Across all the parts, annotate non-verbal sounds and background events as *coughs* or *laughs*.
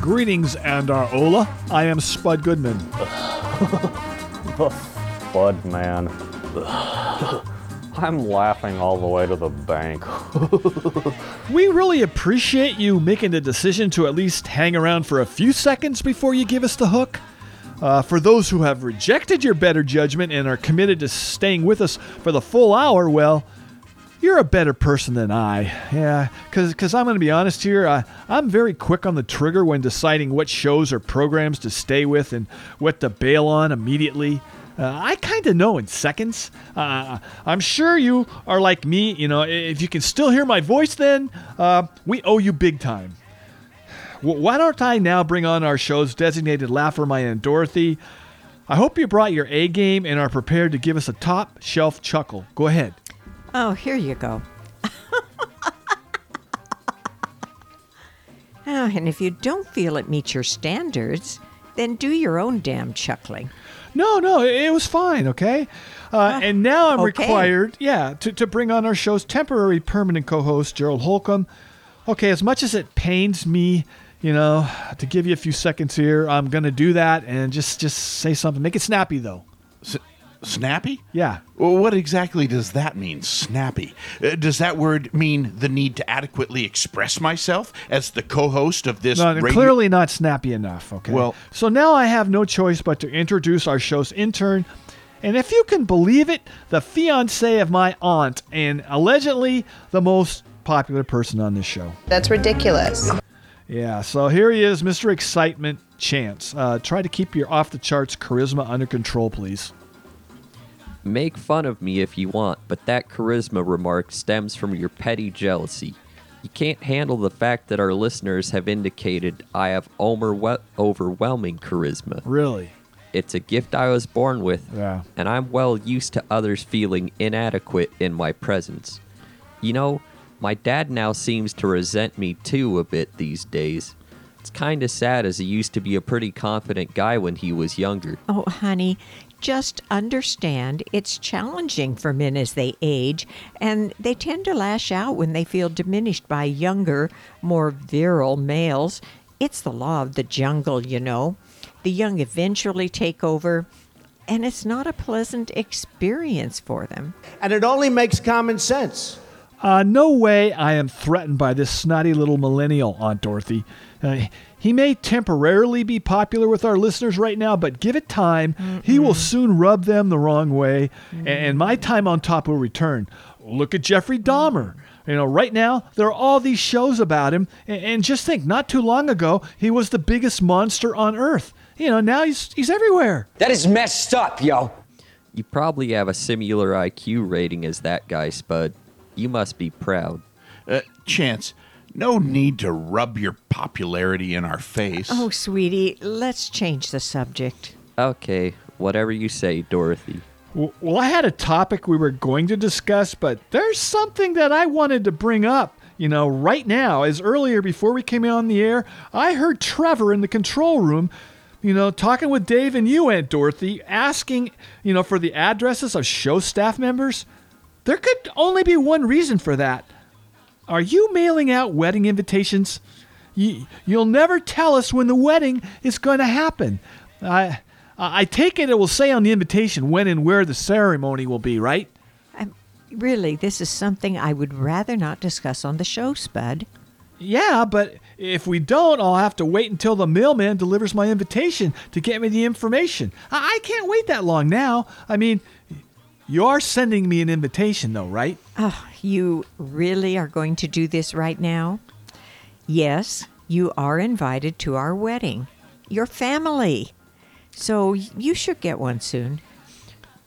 Greetings, Andar Ola. I am Spud Goodman. *laughs* Bud man. I'm laughing all the way to the bank. *laughs* We really appreciate you making the decision to at least hang around for a few seconds before you give us the hook. Uh, for those who have rejected your better judgment and are committed to staying with us for the full hour, well, you're a better person than I. Yeah, because I'm going to be honest here. I, I'm very quick on the trigger when deciding what shows or programs to stay with and what to bail on immediately. Uh, I kind of know in seconds. Uh, I'm sure you are like me. You know, if you can still hear my voice, then uh, we owe you big time. Why don't I now bring on our show's designated laugher, my Aunt Dorothy? I hope you brought your A game and are prepared to give us a top shelf chuckle. Go ahead. Oh, here you go. Ah, and if you don't feel it meets your standards, then do your own damn chuckling. No, no, it it was fine, okay? Uh, and now I'm okay. required, yeah, to, to bring on our show's temporary permanent co host, Gerald Holcomb. Okay, as much as it pains me, you know, to give you a few seconds here, I'm going to do that and just, just say something. Make it snappy, though. Snappy? Yeah. Well, what exactly does that mean, snappy? Uh, does that word mean the need to adequately express myself as the co-host of this No, radio- clearly not snappy enough, okay? Well- so now I have no choice but to introduce our show's intern. And if you can believe it, the fiance of my aunt and allegedly the most popular person on this show. That's ridiculous. Yeah, so here he is, Mr. Excitement Chance. Uh, try to keep your off the charts charisma under control, please. Make fun of me if you want, but that charisma remark stems from your petty jealousy. You can't handle the fact that our listeners have indicated I have overwe- overwhelming charisma. Really? It's a gift I was born with, Yeah. and I'm well used to others feeling inadequate in my presence. You know, my dad now seems to resent me too a bit these days. It's kind of sad as he used to be a pretty confident guy when he was younger. Oh, honey, just understand it's challenging for men as they age, and they tend to lash out when they feel diminished by younger, more virile males. It's the law of the jungle, you know. The young eventually take over, and it's not a pleasant experience for them. And it only makes common sense. Uh, no way I am threatened by this snotty little millennial, Aunt Dorothy. Uh, he may temporarily be popular with our listeners right now, but give it time. He will soon rub them the wrong way, a- and my time on top will return. Look at Jeffrey Dahmer. You know, right now, there are all these shows about him, a- and just think, not too long ago, he was the biggest monster on earth. You know, now he's, he's everywhere. That is messed up, yo. You probably have a similar IQ rating as that guy, Spud. You must be proud. Uh, Chance, no need to rub your popularity in our face. Oh, sweetie, let's change the subject. Okay, whatever you say, Dorothy. Well, I had a topic we were going to discuss, but there's something that I wanted to bring up. You know, right now, as earlier before we came on the air, I heard Trevor in the control room, you know, talking with Dave and you, Aunt Dorothy, asking, you know, for the addresses of show staff members. There could only be one reason for that. Are you mailing out wedding invitations? You, you'll never tell us when the wedding is going to happen. I, I take it it will say on the invitation when and where the ceremony will be, right? Um, really, this is something I would rather not discuss on the show, Spud. Yeah, but if we don't, I'll have to wait until the mailman delivers my invitation to get me the information. I, I can't wait that long now. I mean, you are sending me an invitation, though, right? Oh, you really are going to do this right now? Yes, you are invited to our wedding. Your family. So you should get one soon.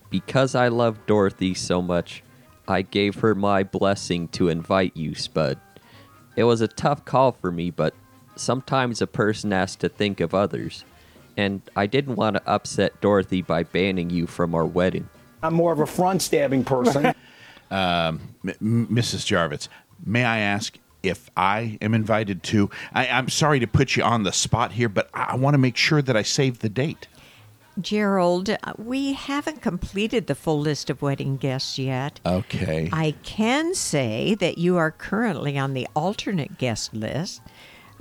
Because I love Dorothy so much, I gave her my blessing to invite you, Spud. It was a tough call for me, but sometimes a person has to think of others. And I didn't want to upset Dorothy by banning you from our wedding. I'm more of a front stabbing person. um, M- Mrs. Jarvis, may I ask if I am invited to? I, am sorry to put you on the spot here, but I, I want to make sure that I save the date. Gerald, uh, we haven't completed the full list of wedding guests yet. Okay. I can say that you are currently on the alternate guest list.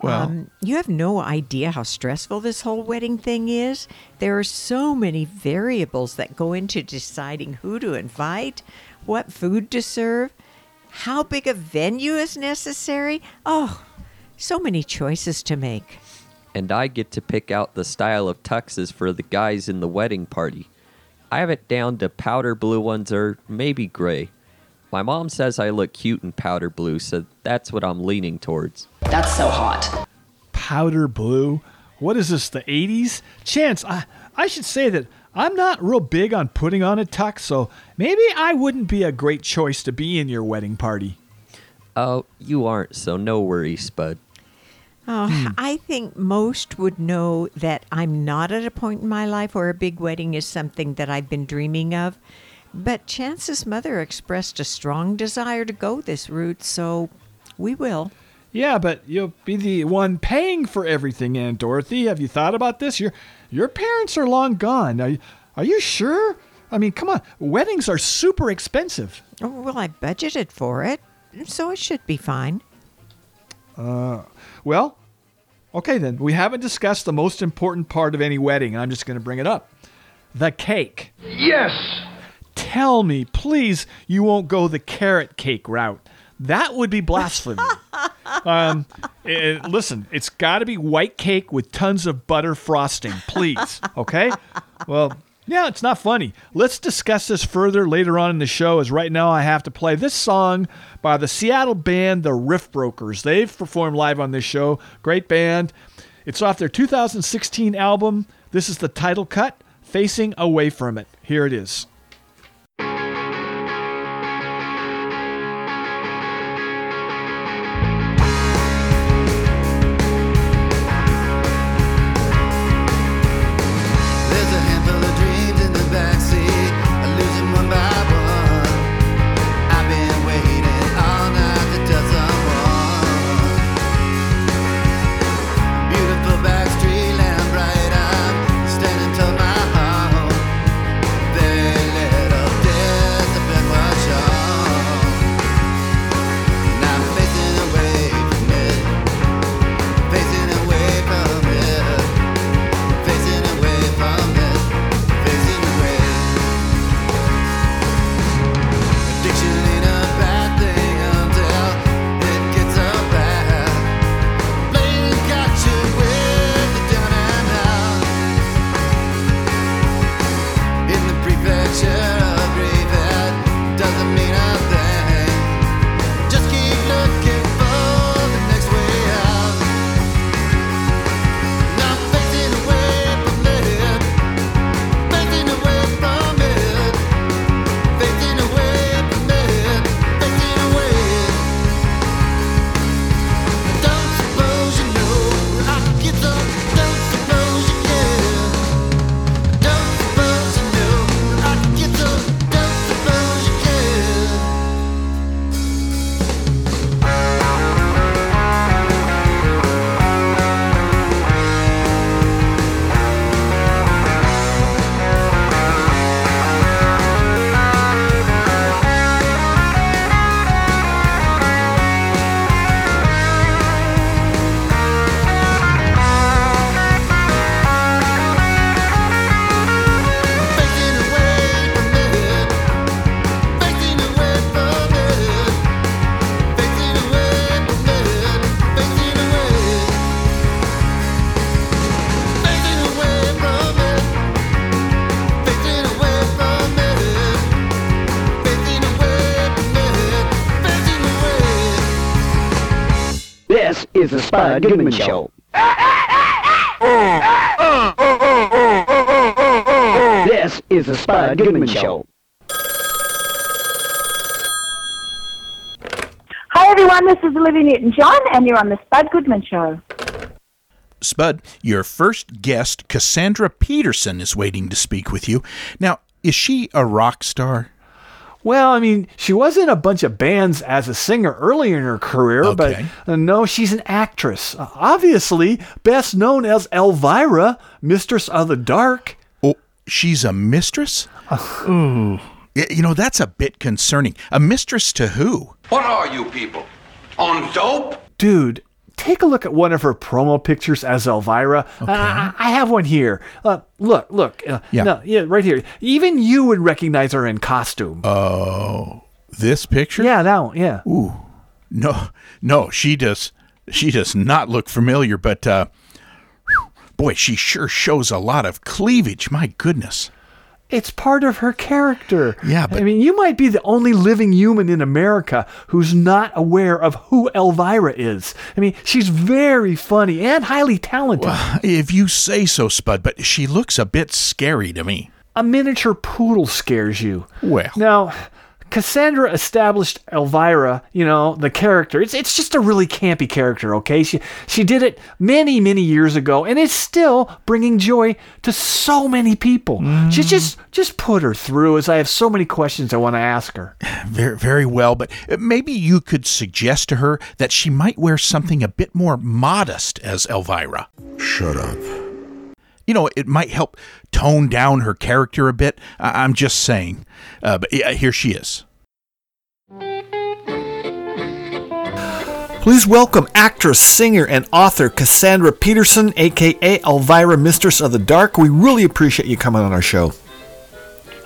Well, um, you have no idea how stressful this whole wedding thing is. There are so many variables that go into deciding who to invite, what food to serve, how big a venue is necessary. Oh, so many choices to make and I get to pick out the style of tuxes for the guys in the wedding party. I have it down to powder blue ones or maybe gray. My mom says I look cute in powder blue, so that's what I'm leaning towards. That's so hot. Powder blue? What is this, the 80s? Chance, I, I should say that I'm not real big on putting on a tux, so maybe I wouldn't be a great choice to be in your wedding party. Oh, you aren't, so no worries, Spud. Oh, hmm. I think most would know that I'm not at a point in my life where a big wedding is something that I've been dreaming of. But Chance's mother expressed a strong desire to go this route, so we will. Yeah, but you'll be the one paying for everything, Aunt Dorothy. Have you thought about this? Your your parents are long gone. Are you, are you sure? I mean, come on. Weddings are super expensive. Oh, well, I budgeted for it, so it should be fine. Uh, well, okay then. We haven't discussed the most important part of any wedding. I'm just going to bring it up the cake. Yes! Tell me, please, you won't go the carrot cake route. That would be blasphemy. *laughs* um, it, listen, it's got to be white cake with tons of butter frosting, please. Okay? Well, yeah, it's not funny. Let's discuss this further later on in the show, as right now I have to play this song by the Seattle band, the Riff Brokers. They've performed live on this show. Great band. It's off their 2016 album. This is the title cut, Facing Away From It. Here it is. Is Spud Goodman Show. This is the Spud Goodman Show. Hi, everyone. This is Olivia Newton-John, and you're on the Spud Goodman Show. Spud, your first guest, Cassandra Peterson, is waiting to speak with you. Now, is she a rock star? Well, I mean, she was in a bunch of bands as a singer earlier in her career, Okay. but uh, no, she's an actress. Uh, obviously, best known as Elvira, Mistress of the Dark. Oh, she's a mistress? Ooh. You know, that's a bit concerning. A mistress to who? What are you people? On dope? Dude, take a look at one of her promo pictures as Elvira. Uh, I I have one here. Uh, look, look. Uh, Yeah. No, yeah, right here. Even you would recognize her in costume. Oh, this picture? yeah, that one. Yeah. Ooh, no, no, she does. She does not look familiar, but uh, boy, she sure shows a lot of cleavage. My goodness. It's part of her character. Yeah, but- I mean, you might be the only living human in America who's not aware of who Elvira is. I mean, she's very funny and highly talented. If you say so, Spud, but she looks a bit scary to me. A miniature poodle scares you. Well. Now, Cassandra established Elvira, you know, the character. It's it's just a really campy character, okay? She she did it many many years ago and it's still bringing joy to so many people. Just just just put her through as I have so many questions I want to ask her. *sighs* Very, very well, but uh, maybe you could suggest to her that she might wear something a bit more modest as Elvira. Shut up. You know, it might help tone down her character a bit. I- I'm just saying. Uh, but yeah, here she is. Please welcome actress, singer, and author Cassandra Peterson, aka Elvira, Mistress of the Dark. We really appreciate you coming on our show.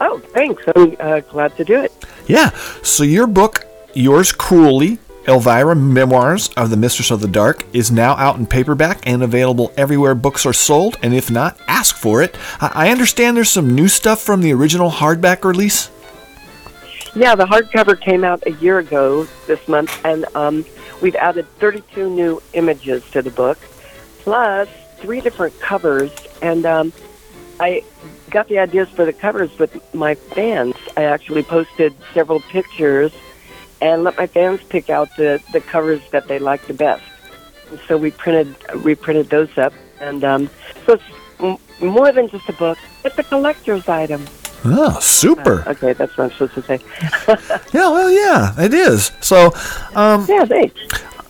Oh, thanks. I'm uh, glad to do it. Yeah. So your book, Yours Cruelly, Elvira Memoirs of the Mistress of the Dark, is now out in paperback and available everywhere books are sold. And if not, ask for it. I understand there's some new stuff from the original hardback release. Yeah, the hardcover came out a year ago this month, and um, we've added 32 new images to the book, plus three different covers. And um, I got the ideas for the covers with my fans. I actually posted several pictures and let my fans pick out the, the covers that they liked the best. And so we printed we printed those up, and um, so it's m- more than just a book; it's a collector's item. Oh, super. Uh, okay, that's what I'm supposed to say. *laughs* Yeah, well, yeah, it is. So, um, yeah, thanks.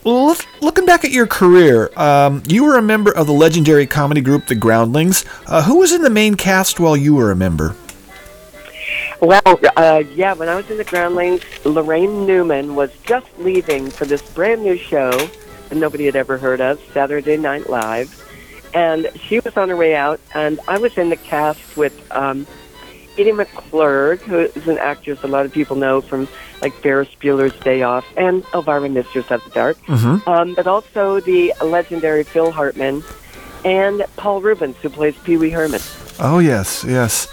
Look, looking back at your career, um, you were a member of the legendary comedy group The Groundlings. Uh, who was in the main cast while you were a member? Well, uh, yeah, when I was in the Groundlings, Laraine Newman was just leaving for this brand new show that nobody had ever heard of, Saturday Night Live. And she was on her way out, and I was in the cast with um, Edie McClurg, who is an actress a lot of people know from like Ferris Bueller's Day Off and Elvira Mistress of the Dark, Mhm. um, but also the legendary Phil Hartman and Paul Reubens, who plays Pee Wee Herman. Oh yes, yes,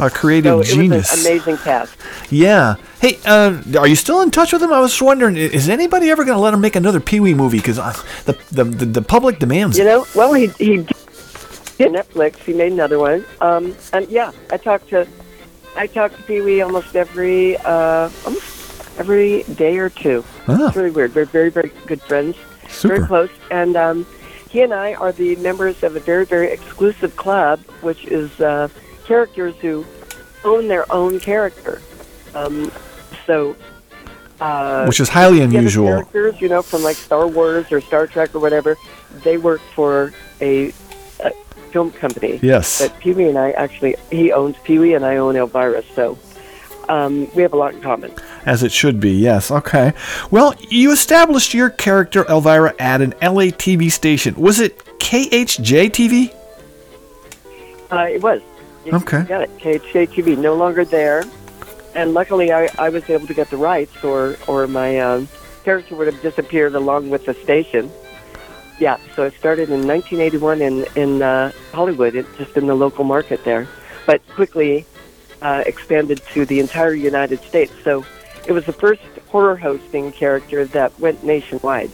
a creative so genius. amazing cast. Yeah. Hey, uh, are you still in touch with him? I was wondering, is anybody ever going to let him make another Pee Wee movie? Because the, the the the public demands You know, well, he he did Netflix. He made another one. Um, and yeah, I talked to I talk to Pee Wee almost every uh, almost every day or two. Ah. It's really weird. We're very very good friends, Super. very close, and um, he and I are the members of a very very exclusive club, which is uh, characters who own their own character. Um, so. Uh, Which is highly unusual. Characters, you know, from like Star Wars or Star Trek or whatever, they work for a, a film company. Yes. But Pee Wee and I actually, he owns Pee Wee and I own Elvira, so um, we have a lot in common. As it should be, yes. Okay. Well, you established your character Elvira at an LA TV station. Was it KHJ TV? Uh, it was. You Okay. Got it. KHJ TV, no longer there. And luckily, I, I was able to get the rights, or or my um, character would have disappeared along with the station. Yeah, so I started in 1981 in in uh, Hollywood, it, just in the local market there, but quickly uh, expanded to the entire United States. So it was the first horror hosting character that went nationwide.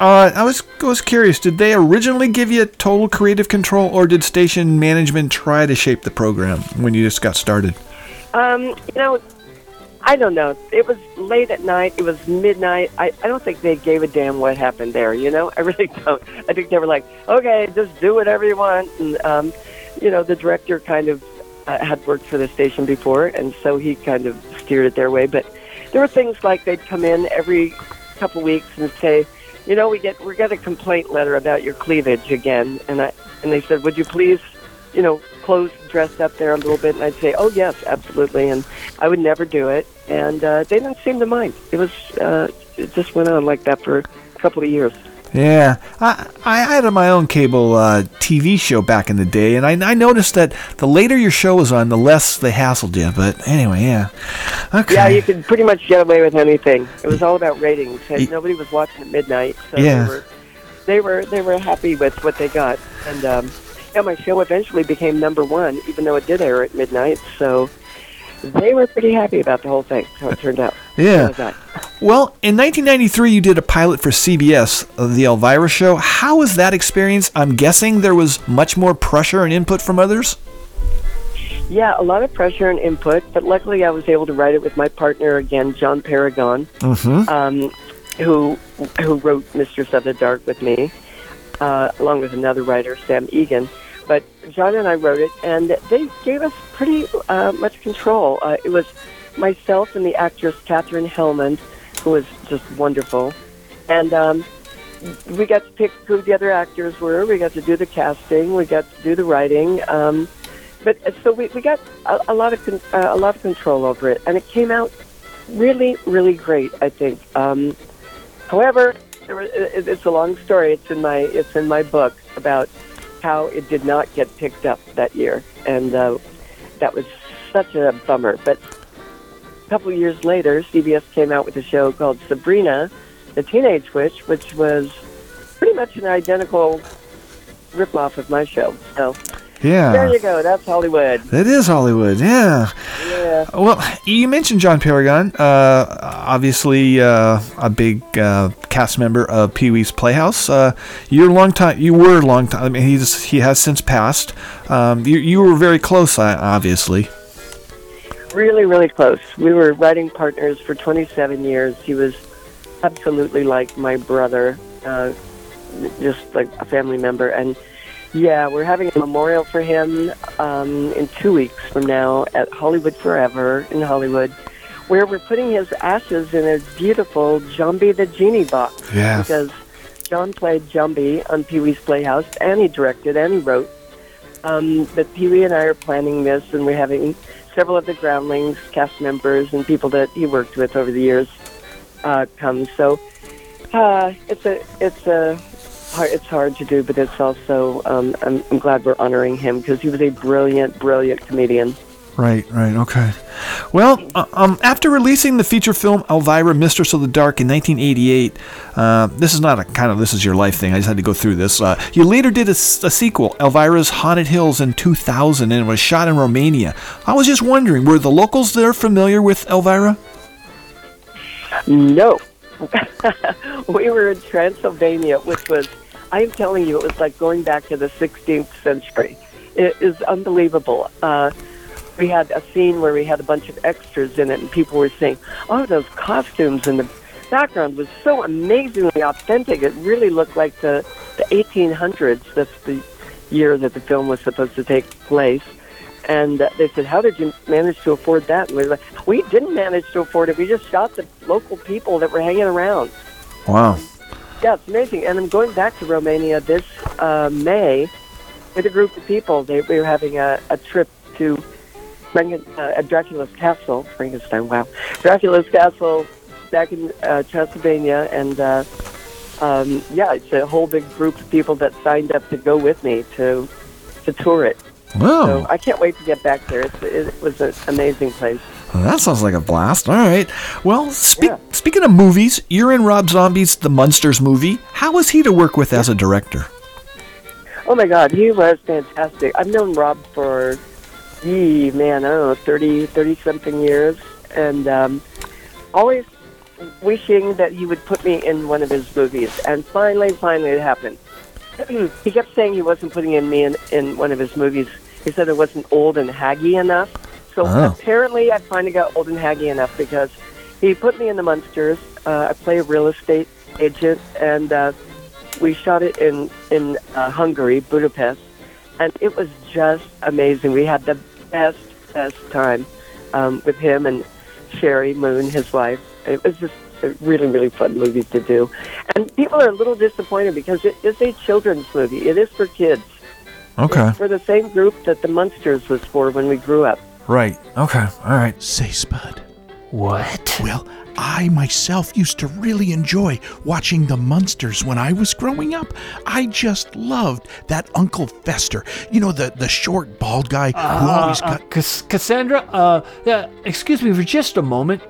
uh, I was I was curious. Did they originally give you total creative control, or did station management try to shape the program when you just got started? Um, you know, I don't know. It was late at night. It was midnight. I, I don't think they gave a damn what happened there. You know, *laughs* I really don't. I think they were like, okay, just do whatever you want. And um, you know, the director kind of had worked for the station before, and so he kind of steered it their way. But there were things like they'd come in every couple weeks and say, you know, we get we got a complaint letter about your cleavage again, and I and they said, would you please, you know, clothes dressed up there a little bit, and I'd say, oh yes, absolutely, and I would never do it, and uh, they didn't seem to mind. It was uh, it just went on like that for a couple of years. Yeah, I I had my own cable uh, TV show back in the day, and I, I noticed that the later your show was on, the less they hassled you. But anyway, yeah. Okay. Yeah, you could pretty much get away with anything. It was all about ratings. and Nobody was watching at midnight, so Yeah. they were they were they were happy with what they got. And um, yeah, my show eventually became number one, even though it did air at midnight. So they were pretty happy about the whole thing. How it turned out. Yeah. So was I. Well, in 1993, you did a pilot for CBS, the Elvira Show. How was that experience? I'm guessing there was much more pressure and input from others. Yeah, a lot of pressure and input, but luckily I was able to write it with my partner again, John Paragon. Mm-hmm. um, who who wrote Mistress of the Dark with me, uh, along with another writer, Sam Egan. But John and I wrote it, and they gave us pretty uh, much control. Uh, it was myself and the actress Katherine Helmond, was just wonderful, and um, we got to pick who the other actors were. We got to do the casting. We got to do the writing. Um, but uh, so we, we got a, a lot of con- uh, a lot of control over it, and it came out really, really great. I think. Um, however, there was, it, it's a long story. It's in my it's in my book about how it did not get picked up that year, and uh, that was such a bummer. But couple of years later, CBS came out with a show called Sabrina, the Teenage Witch, which was pretty much an identical ripoff of my show. So Yeah. there you go. That's Hollywood. That is Hollywood, yeah. Yeah. Well, you mentioned John Paragon, uh, obviously uh, a big uh, cast member of Pee Wee's Playhouse. Uh, you're a long time. You were a long time. I mean, he's he has since passed. Um, you you were very close, uh, obviously. Really, really close. We were writing partners for 27 years. He was absolutely like my brother, uh, just like a family member. And yeah, we're having a memorial for him um, in two weeks from now at Hollywood Forever in Hollywood, where we're putting his ashes in a beautiful Jambi the Genie box. Yeah. Because John played Jambi on Pee Wee's Playhouse, and he directed and he wrote. Um, but Pee Wee and I are planning this, and we're having several of the Groundlings cast members and people that he worked with over the years uh, come. So uh, it's a it's a hard, it's hard to do, but it's also um, I'm, I'm glad we're honoring him because he was a brilliant, brilliant comedian. Right, right, okay. Well, uh, um, after releasing the feature film Elvira, Mistress of the Dark in 1988, uh, this is not a kind of this is your life thing. I just had to go through this. Uh, you later did a sequel, Elvira's Haunted Hills, in 2000, and it was shot in Romania. I was just wondering, were the locals there familiar with Elvira? No. *laughs* we were in Transylvania, which was, I'm telling you, it was like going back to the 16th century. It is unbelievable. Uh, we had a scene where we had a bunch of extras in it, and people were saying, oh, those costumes in the background was so amazingly authentic. It really looked like the, the 1800s. That's the year that the film was supposed to take place. And uh, they said, "How did you manage to afford that?" And we were like, "We didn't manage to afford it. We just shot the local people that were hanging around." Wow. Yeah, it's amazing. And I'm going back to Romania this uh, May with a group of people. They, we were having a, a trip to uh, Dracula's castle, Frankenstein. Wow, Dracula's castle back in uh, Transylvania, and uh, um, yeah, it's a whole big group of people that signed up to go with me to to tour it. Wow. So I can't wait to get back there. It's, it was an amazing place. Well, that sounds like a blast. All right. Well, speak, speaking of movies, you're in Rob Zombie's The Munsters movie. How was he to work with as a director? Oh my God, he was fantastic. I've known Rob for, gee, man, I don't know, 30, 30 something years, and um, always wishing that he would put me in one of his movies. And finally, finally, it happened. *clears throat* he kept saying he wasn't putting in me in, in one of his movies. He said I wasn't old and haggy enough. So Oh. apparently, I finally got old and haggy enough because he put me in the Munsters. Uh, I play a real estate agent, and uh, we shot it in in uh, Hungary, Budapest, and it was just amazing. We had the best best time um, with him and Sheri Moon, his wife. It was just a really really fun movie to do, and people are a little disappointed because it is a children's movie. It is for kids. Okay. It's for the same group that the Munsters was for when we grew up. Right. Okay. All right. Say, Spud. What? Well, I myself used to really enjoy watching the Munsters when I was growing up. I just loved that Uncle Fester. You know, the, the short, bald guy who always Uh, uh, got. Cass- Cassandra, uh, yeah, excuse me for just a moment.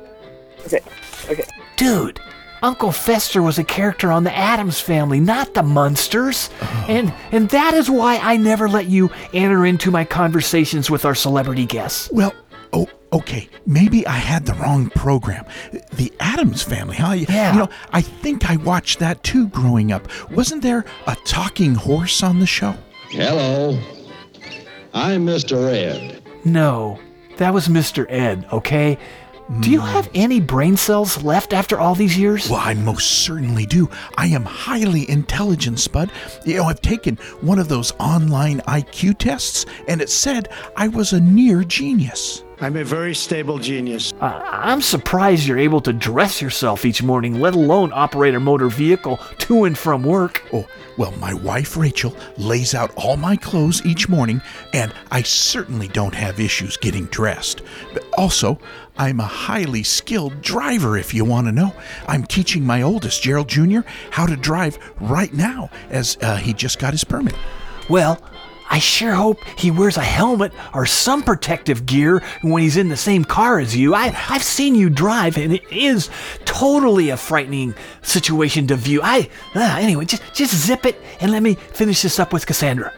Okay, okay. Dude, Uncle Fester was a character on the Addams family, not the Munsters. Oh. And and that is why I never let you enter into my conversations with our celebrity guests. Well, oh, okay. Maybe I had the wrong program. The Addams family, huh? Yeah. You know, I think I watched that too growing up. Wasn't there a talking horse on the show? Hello. I'm Mr. Ed. No, that was Mr. Ed, okay? Do you hmm. have any brain cells left after all these years? Well, I most certainly do. I am highly intelligent, Spud. You know, I've taken one of those online IQ tests, and it said I was a near genius. I'm a very stable genius. Uh, I'm surprised you're able to dress yourself each morning, let alone operate a motor vehicle to and from work. Oh, well, my wife Rachel lays out all my clothes each morning, and I certainly don't have issues getting dressed. But also, I'm a highly skilled driver, if you want to know. I'm teaching my oldest, Gerald Jr., how to drive right now, as uh, he just got his permit. Well, I sure hope he wears a helmet or some protective gear when he's in the same car as you. I, I've seen you drive, and it is totally a frightening situation to view. I uh, anyway, just just zip it and let me finish this up with Cassandra.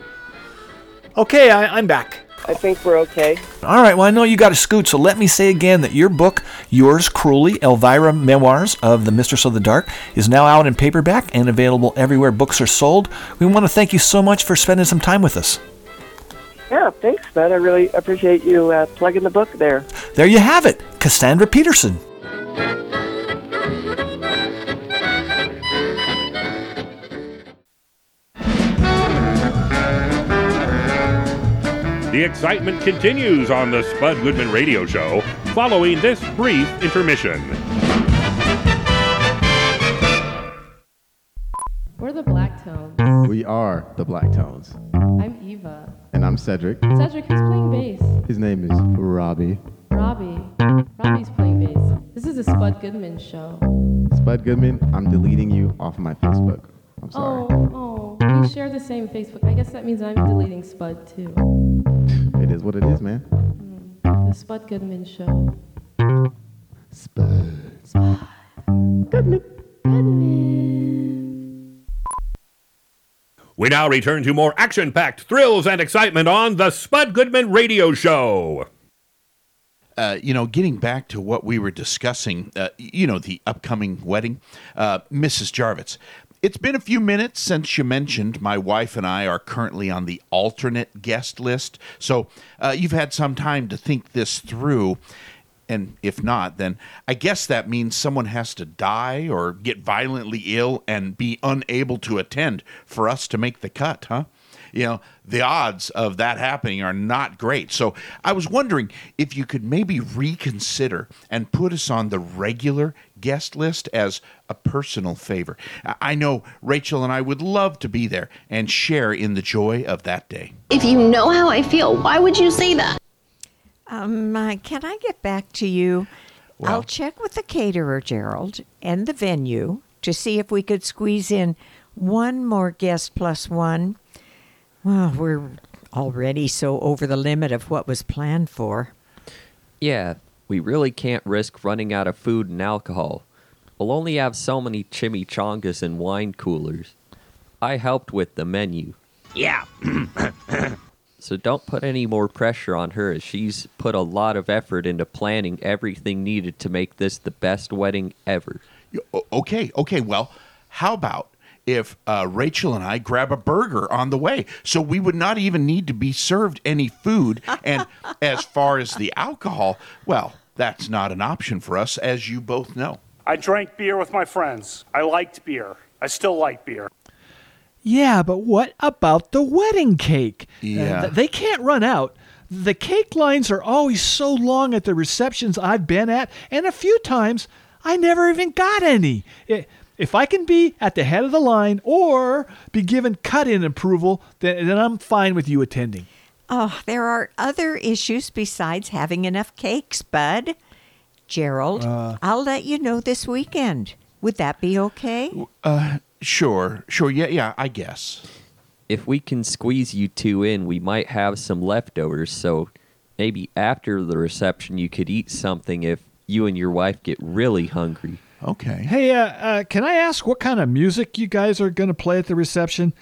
Okay, I, I'm back. I think we're okay. All right, well, I know you got to scoot, so let me say again that your book, Yours Cruelly, Elvira Memoirs of the Mistress of the Dark, is now out in paperback and available everywhere books are sold. We want to thank you so much for spending some time with us. Yeah, thanks, Bud. I really appreciate you uh, plugging the book there. There you have it, Cassandra Peterson. The excitement continues on the Spud Goodman Radio Show following this brief intermission. We're the Black Tones. We are the Black Tones. I'm Eva. And I'm Cedric. Cedric, who's playing bass? His name is Robbie. Robbie. Robbie's playing bass. This is the Spud Goodman show. Spud Goodman, I'm deleting you off my Facebook. I'm sorry. Oh, oh, we share the same Facebook. I guess that means I'm deleting Spud too. It is what it is, man. The Spud Goodman show. Spud. Spud. Goodman. Goodman. We now return to more action packed thrills and excitement on the Spud Goodman Radio Show. Uh, you know, getting back to what we were discussing, uh, you know, the upcoming wedding, uh, Mrs. Jarvitz. It's been a few minutes since you mentioned my wife and I are currently on the alternate guest list. So uh, you've had some time to think this through. And if not, then I guess that means someone has to die or get violently ill and be unable to attend for us to make the cut, huh? You know, the odds of that happening are not great. So I was wondering if you could maybe reconsider and put us on the regular guest list as a personal favor. I- I know Rachel and I would love to be there and share in the joy of that day. If you know how I feel, why would you say that? Um, uh, can I get back to you? I'll check with the caterer, Gerald, and the venue to see if we could squeeze in one more guest plus one. Well, we're already so over the limit of what was planned for. Yeah, we really can't risk running out of food and alcohol. We'll only have so many chimichangas and wine coolers. I helped with the menu. Yeah. *coughs* So don't put any more pressure on her as she's put a lot of effort into planning everything needed to make this the best wedding ever. Okay, okay. Well, how about if uh, Rachel and I grab a burger on the way, so we would not even need to be served any food? And *laughs* as far as the alcohol, well, that's not an option for us, as you both know. I drank beer with my friends. I liked beer. I still like beer. Yeah, but what about the wedding cake? Uh, Yeah. th- they can't run out. The cake lines are always so long at the receptions I've been at, and a few times I never even got any. I- If I can be at the head of the line or be given cut in approval, then, then I'm fine with you attending. Oh, there are other issues besides having enough cakes, Bud. Gerald, Uh. I'll let you know this weekend. Would that be okay? Uh, sure, sure. Yeah, yeah. I guess. If we can squeeze you two in, we might have some leftovers, so maybe after the reception you could eat something if you and your wife get really hungry. Okay. Hey, uh, uh, can I ask what kind of music you guys are going to play at the reception?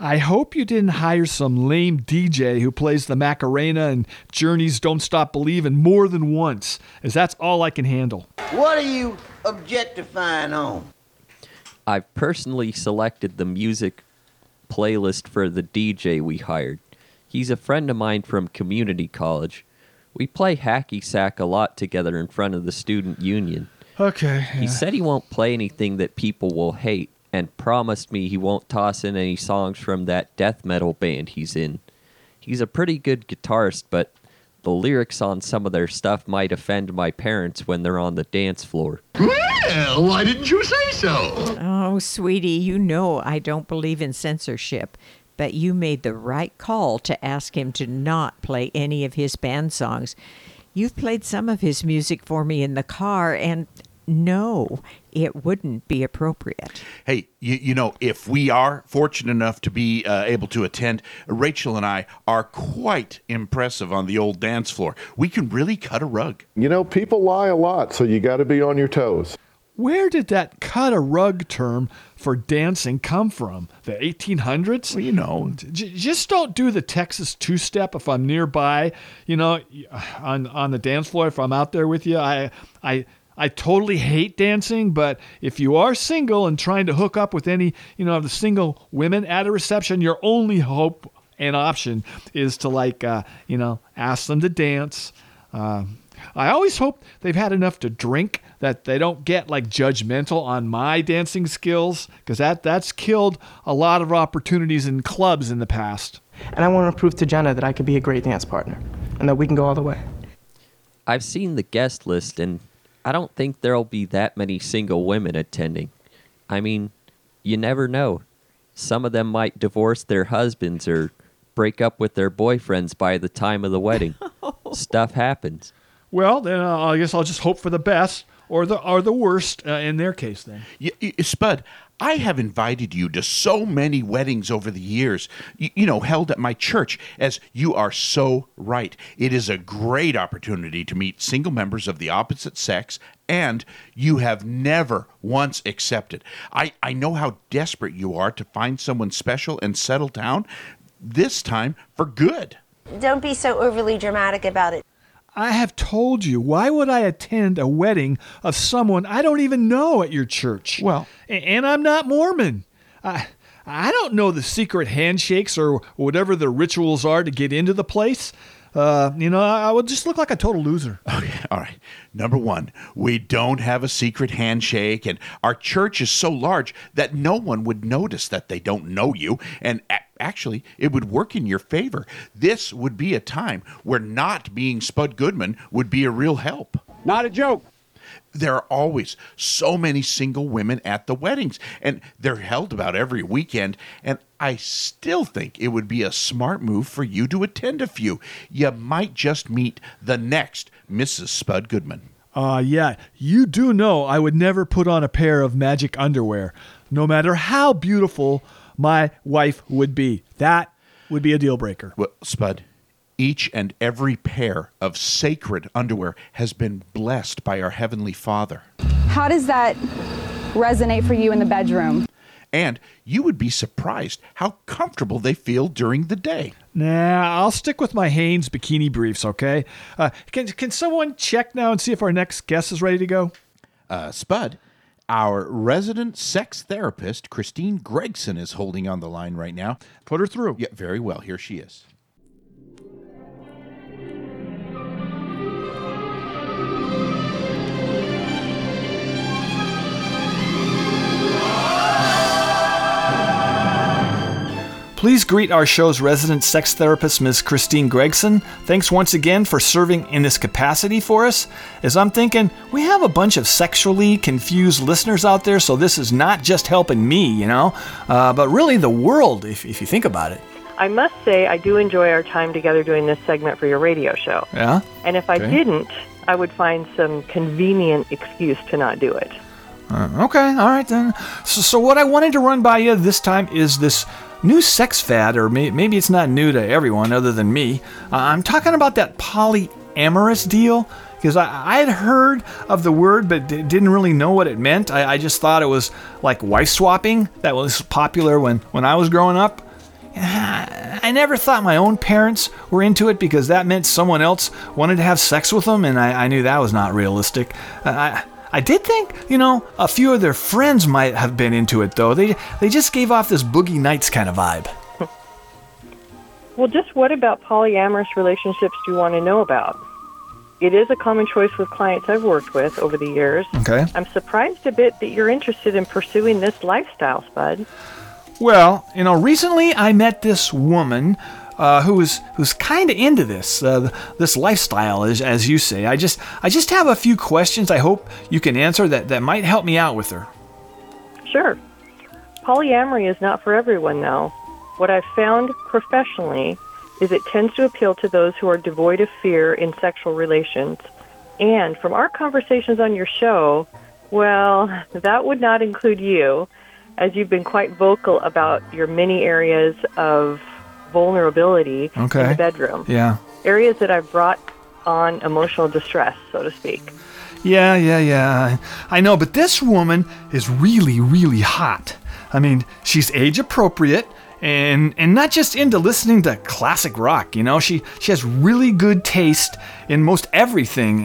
I hope you didn't hire some lame DJ who plays the Macarena and Journey's Don't Stop Believin' more than once, as that's all I can handle. What are you objectifying on? I've personally selected the music playlist for the DJ we hired. He's a friend of mine from community college. We play hacky sack a lot together in front of the student union. Okay. He said he won't play anything that people will hate and promised me he won't toss in any songs from that death metal band he's in. He's a pretty good guitarist, but the lyrics on some of their stuff might offend my parents when they're on the dance floor. Well, why didn't you say so? Oh, sweetie, you know I don't believe in censorship, but you made the right call to ask him to not play any of his band songs. You've played some of his music for me in the car, and no, it wouldn't be appropriate. Hey, you, you know, if we are fortunate enough to be uh, able to attend, Rachel and I are quite impressive on the old dance floor. We can really cut a rug. You know, people lie a lot, so you got to be on your toes. Where did that cut a rug term for dancing come from? The 1800s? Well, you know. J- just don't do the Texas two step if I'm nearby. You know, on on the dance floor if I'm out there with you. I I I totally hate dancing, but if you are single and trying to hook up with any, you know, of the single women at a reception, your only hope and option is to like, uh, you know, ask them to dance. Uh, I always hope they've had enough to drink that they don't get like judgmental on my dancing skills because that that's killed a lot of opportunities in clubs in the past. And I want to prove to Jenna that I could be a great dance partner and that we can go all the way. I've seen the guest list, and I don't think there'll be that many single women attending. I mean, you never know. Some of them might divorce their husbands or break up with their boyfriends by the time of the wedding. *laughs* Stuff happens. Well, then uh, I guess I'll just hope for the best or the or the worst uh, in their case. Then, Y- y- Spud, I have invited you to so many weddings over the years, you, you know, held at my church, as you are so right. It is a great opportunity to meet single members of the opposite sex, and you have never once accepted. I, I know how desperate you are to find someone special and settle down, this time for good. Don't be so overly dramatic about it. I have told you. Why would I attend a wedding of someone I don't even know at your church? Well, and I'm not Mormon. I I don't know the secret handshakes or whatever the rituals are to get into the place. Uh, you know, I, would just look like a total loser. Okay, all right. Number one, we don't have a secret handshake, and our church is so large that no one would notice that they don't know you. And a- actually, it would work in your favor. This would be a time where not being Spud Goodman would be a real help. Not a joke. There are always so many single women at the weddings, and they're held about every weekend. And I still think it would be a smart move for you to attend a few. You might just meet the next Mrs. Spud Goodman. Uh, yeah, you do know I would never put on a pair of magic underwear, no matter how beautiful my wife would be. That would be a deal breaker. Well, Spud, each and every pair of sacred underwear has been blessed by our Heavenly Father. How does that resonate for you in the bedroom? And you would be surprised how comfortable they feel during the day. Nah, I'll stick with my Hanes bikini briefs, okay? Uh, can, can someone check now and see if our next guest is ready to go? Uh, Spud, our resident sex therapist, Christine Gregson, is holding on the line right now. Put her through. Yeah, very well. Here she is. Please greet our show's resident sex therapist, Ms. Christine Gregson. Thanks once again for serving in this capacity for us. As I'm thinking, we have a bunch of sexually confused listeners out there, so this is not just helping me, you know, uh, but really the world, if, if you think about it. I must say, I do enjoy our time together doing this segment for your radio show. Yeah? And if I didn't, I would find some convenient excuse to not do it. Uh, okay, all right then. So, so what I wanted to run by you this time is this new sex fad, or may, maybe it's not new to everyone other than me. Uh, I'm talking about that polyamorous deal because I, I had heard of the word but d- didn't really know what it meant. I, I just thought it was like wife swapping that was popular when, when I was growing up. I never thought my own parents were into it because that meant someone else wanted to have sex with them, and I, knew that was not realistic. Uh, I, did think, you know, a few of their friends might have been into it, though. They, they just gave off this Boogie Nights kind of vibe. Well, just what about polyamorous relationships do you want to know about? It is a common choice with clients I've worked with over the years. Okay. I'm surprised a bit that you're interested in pursuing this lifestyle, Spud. Well, you know, recently I met this woman uh, who was who's kind of into this uh, this lifestyle, as, as you say. I just I just have a few questions. I hope you can answer that that might help me out with her. Sure. Polyamory is not for everyone, though. What I've found professionally is it tends to appeal to those who are devoid of fear in sexual relations. And from our conversations on your show, well, that would not include you, as you've been quite vocal about your many areas of vulnerability in Okay. the bedroom. Yeah. Areas that I've brought on emotional distress, so to speak. Yeah, yeah, yeah. I know, but this woman is really, really hot. I mean, she's age appropriate and and not just into listening to classic rock, you know. She she has really good taste in most everything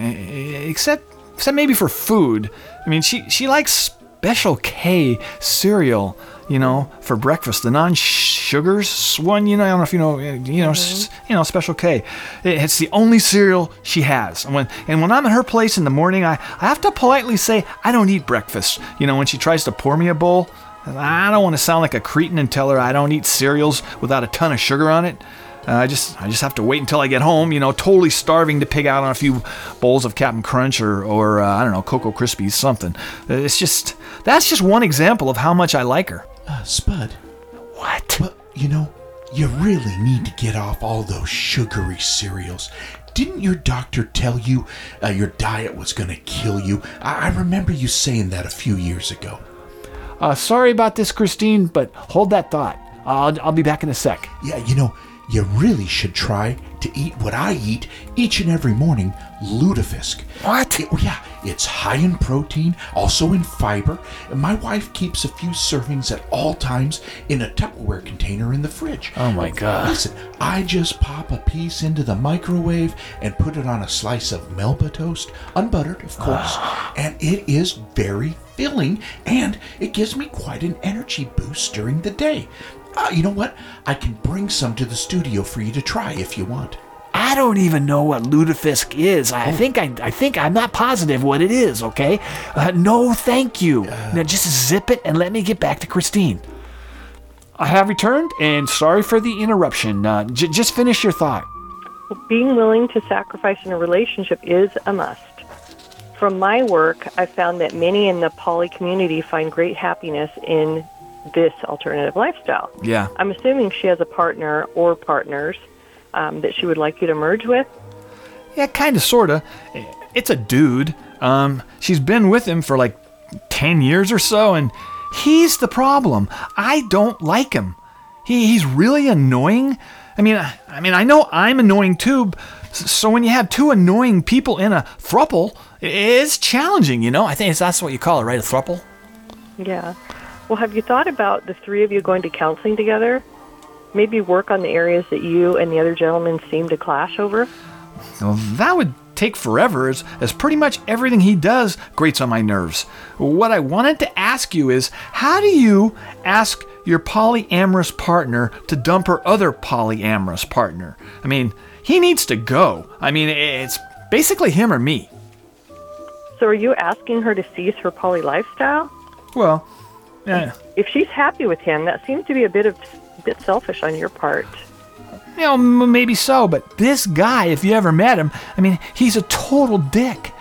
except except maybe for food. I mean, she she likes Special K cereal, you know, for breakfast. The non-sugars one, you know, I don't know if you know, eh, you know, s- you know, Special K. It's the only cereal she has. And when and when I'm at her place in the morning, I, I have to politely say I don't eat breakfast. You know, when she tries to pour me a bowl, I don't want to sound like a cretin and tell her I don't eat cereals without a ton of sugar on it. Uh, I just I just have to wait until I get home, you know, totally starving to pig out on a few bowls of Captain Crunch or or uh, I don't know Cocoa Krispies something. Uh, It's just that's just one example of how much I like her. Uh, Spud. What? But, you know, you really need to get off all those sugary cereals. Didn't your doctor tell you uh, your diet was going to kill you? I-, I remember you saying that a few years ago. Uh, sorry about this, Christine, but hold that thought. I'll, I'll be back in a sec. Yeah, you know, you really should try to eat what I eat each and every morning lutefisk. What? Oh, yeah, it's high in protein, also in fiber. And my wife keeps a few servings at all times in a Tupperware container in the fridge. Oh my God. Listen, I just pop a piece into the microwave and put it on a slice of Melba toast, unbuttered, of course, *sighs* and it is very filling and it gives me quite an energy boost during the day. Uh, you know what? I can bring some to the studio for you to try if you want. I don't even know what lutefisk is. I think I, I think I'm not positive what it is. Okay, uh, no, thank you. now just zip it and let me get back to Christine. I have returned, and sorry for the interruption. Uh, j- just finish your thought. Being willing to sacrifice in a relationship is a must. From my work, I've found that many in the poly community find great happiness in this alternative lifestyle. Yeah. I'm assuming she has a partner or partners um, that she would like you to merge with. Yeah, kind of, sorta. It's a dude. Um, she's been with him for like 10 years or so, and he's the problem. I don't like him. He, he's really annoying. I mean, I, I mean, I know I'm annoying too. So when you have two annoying people in a thruple, it's challenging, you know. I think that's what you call it, right? A thruple. Yeah. Well, have you thought about the three of you going to counseling together? Maybe work on the areas that you and the other gentleman seem to clash over? Well, that would take forever, as, as pretty much everything he does grates on my nerves. What I wanted to ask you is how do you ask your polyamorous partner to dump her other polyamorous partner? I mean, he needs to go. I mean, it's basically him or me. So are you asking her to cease her poly lifestyle? Well, yeah. If she's happy with him, that seems to be a bit of bit selfish on your part. You know, m- maybe so, but this guy, if you ever met him, I mean, he's a total dick.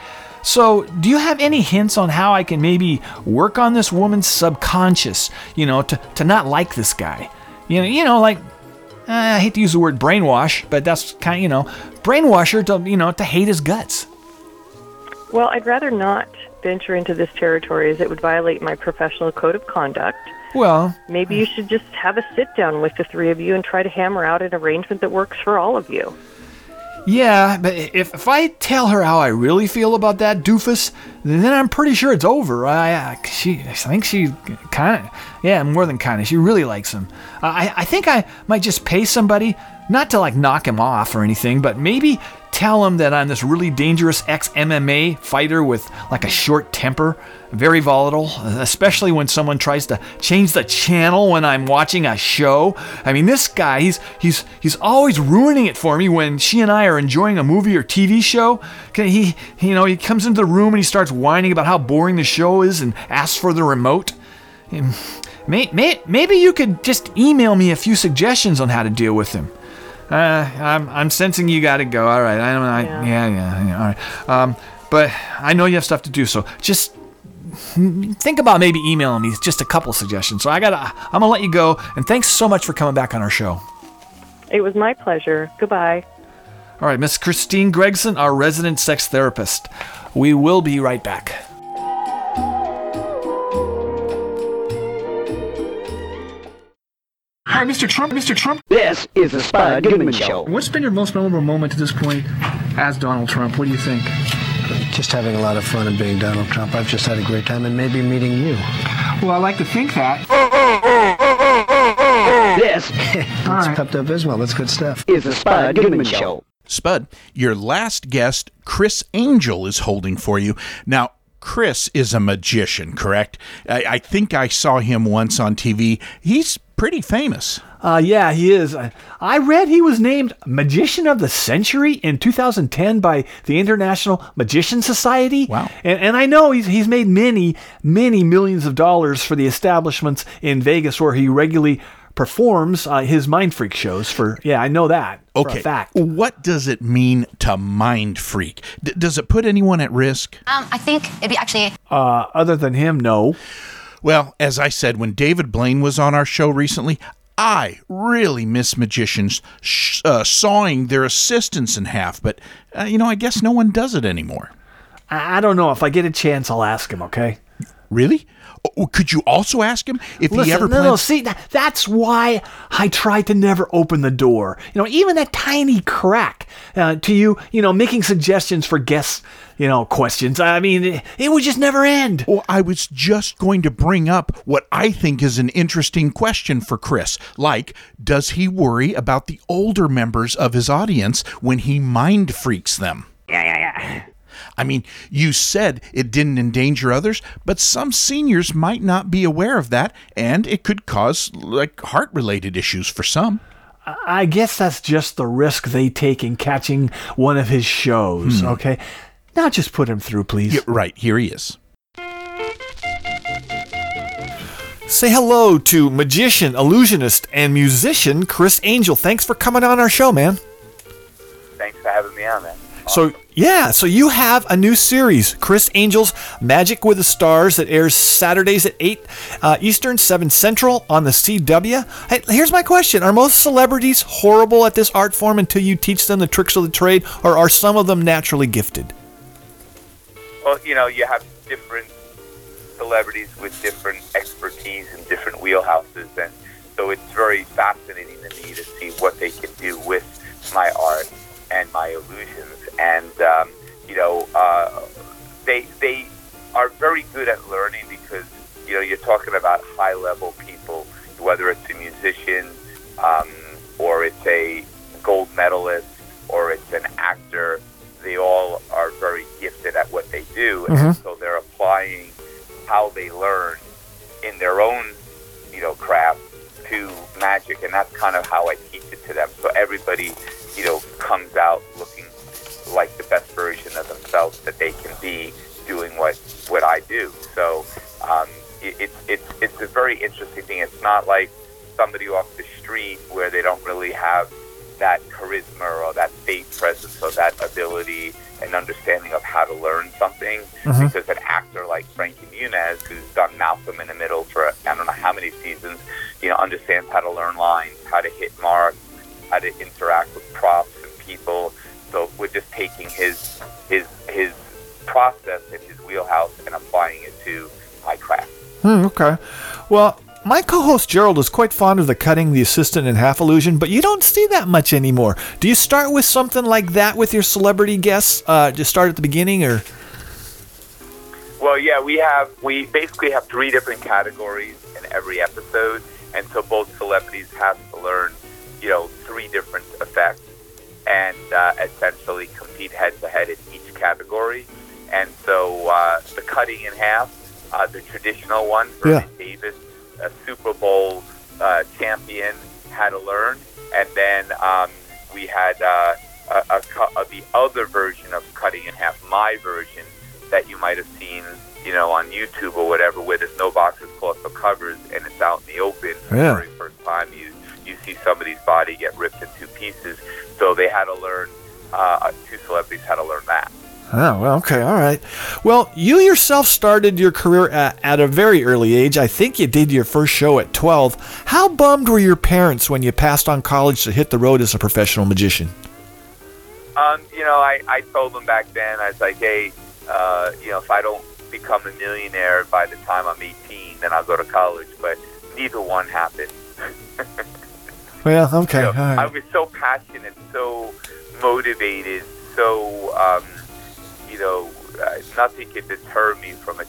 So, do you have any hints on how I can maybe work on this woman's subconscious, you know, to, to not like this guy? You know, you know, like uh, I hate to use the word brainwash, but that's kind of, you know, brainwash her to, you know, to hate his guts. Well, I'd rather not venture into this territory as it would violate my professional code of conduct. Well, Maybe you should just have a sit down with the three of you and try to hammer out an arrangement that works for all of you. yeah, but if, if I tell her how I really feel about that doofus, then I'm pretty sure it's over. I, I she, I think she kind of, yeah, more than kind of. She really likes him. I, I think I might just pay somebody, not to like knock him off or anything, but maybe tell him that I'm this really dangerous ex MMA fighter with like a short temper, very volatile, especially when someone tries to change the channel when I'm watching a show. I mean, this guy, he's he's he's always ruining it for me when she and I are enjoying a movie or TV show. He, you know, he comes into the room and he starts whining about how boring the show is and asks for the remote. May, may, maybe you could just email me a few suggestions on how to deal with him. Uh, I'm, I'm sensing you got to go. All right. I don't. I, yeah. yeah. Yeah. All right. Um, but I know you have stuff to do, so just think about maybe emailing me just a couple suggestions. So I gotta. I'm gonna let you go, and thanks so much for coming back on our show. It was my pleasure. Goodbye. All right, Miss Christine Gregson, our resident sex therapist. We will be right back. Hi, Mr. Trump. Mr. Trump. This is the Spud Goodman Show. What's been your most memorable moment to this point as Donald Trump? What do you think? Just having a lot of fun and being Donald Trump. I've just had a great time and maybe meeting you. Well, I like to think that. *laughs* This That's Pepto Bismol. That's good stuff. is the Spud Goodman Show. Spud, your last guest, Criss Angel, is holding for you. Now, Criss is a magician, correct? I, I think I saw him once on TV. He's pretty famous. Uh, yeah, he is. I, I read he was named Magician of the Century in 2010 by the International Magician Society. Wow. And, and I know he's, he's made many, many millions of dollars for the establishments in Vegas where he regularly performs uh, his Mindfreak shows for, yeah, I know that for Okay. a fact. What does it mean to mind freak? D- does it put anyone at risk? Um, I think it'd be actually. Uh, other than him, no. Well, as I said, when David Blaine was on our show recently, I really miss magicians sh- uh, sawing their assistants in half, but, uh, you know, I guess no one does it anymore. I, I don't know. If I get a chance, I'll ask him, okay? Really? Oh, could you also ask him if Listen, he ever plans? no, no, see, that, that's why I try to never open the door. You know, even that tiny crack uh, to you, you know, making suggestions for guests, you know, questions. I mean, it, it would just never end. Well, I was just going to bring up what I think is an interesting question for Criss. Like, does he worry about the older members of his audience when he mind freaks them? Yeah, yeah, yeah. I mean, you said it didn't endanger others, but some seniors might not be aware of that, and it could cause, like, heart related issues for some. I guess that's just the risk they take in catching one of his shows, Hmm. okay? Now just put him through, please. Yeah, right, here he is. Say hello to magician, illusionist, and musician Criss Angel. Thanks for coming on our show, man. Thanks for having me on, man. So, yeah, so you have a new series, Criss Angel's Magic with the Stars, that airs Saturdays at 8 uh, Eastern, 7 Central on the CW. Hey, here's my question Are most celebrities horrible at this art form until you teach them the tricks of the trade, or are some of them naturally gifted? Well, you know, you have different celebrities with different expertise and different wheelhouses, and so it's very fascinating to me to see what they can do with my art and my illusions. And um, you know, uh, they they are very good at learning because you know you're talking about high level people, whether it's a musician um, or it's a gold medalist or it's an actor. They all are very gifted at what they do, and Mhm. so they're applying how they learn in their own, you know, craft to magic, and that's kind of how I teach it to them. So everybody, you know, comes out looking like the best version of themselves that they can be doing what what I do. So um, it, it's it's it's a very interesting thing. It's not like somebody off the street where they don't really have that charisma or that stage presence or that ability and understanding of how to learn something. Mhm. Because an actor like Frankie Muniz, who's done Malcolm in the Middle for I don't know how many seasons, you know, understands how to learn lines, how to hit marks, how to interact with props and people. So we're just taking his his his process in his wheelhouse and applying it to my craft. Hmm, okay. Well, my co-host Gerald is quite fond of the cutting, the assistant, and half illusion, but you don't see that much anymore. Do you start with something like that with your celebrity guests? Uh, just start at the beginning, or Well, yeah, we have we basically have three different categories in every episode, and so both celebrities have to learn, you know, three different effects, and uh, essentially compete head to head in each category. And so uh, the cutting in half, uh, the traditional one, Vernon Davis, a Super Bowl uh, champion, had to learn, and then um, we had uh, a, a, cu- uh, the other version of cutting in half, my version that you might have seen, you know, on YouTube or whatever, where there's no boxes, cloth, or covers, and it's out in the open for Yeah. the very first time. You you see somebody's body get ripped in two pieces. So they had to learn. Uh, two celebrities had to learn that. Oh, well, okay, all right. Well, you yourself started your career at, at a very early age. I think you did your first show at 12. How bummed were your parents when you passed on college to hit the road as a professional magician? Um, you know, I, I told them back then, I was like, hey, uh, you know, if I don't become a millionaire by the time I'm 18, then I'll go to college. But neither one happened. *laughs* Well, okay, all I right. was so passionate, so motivated, so um, you know, uh, nothing could deter me from it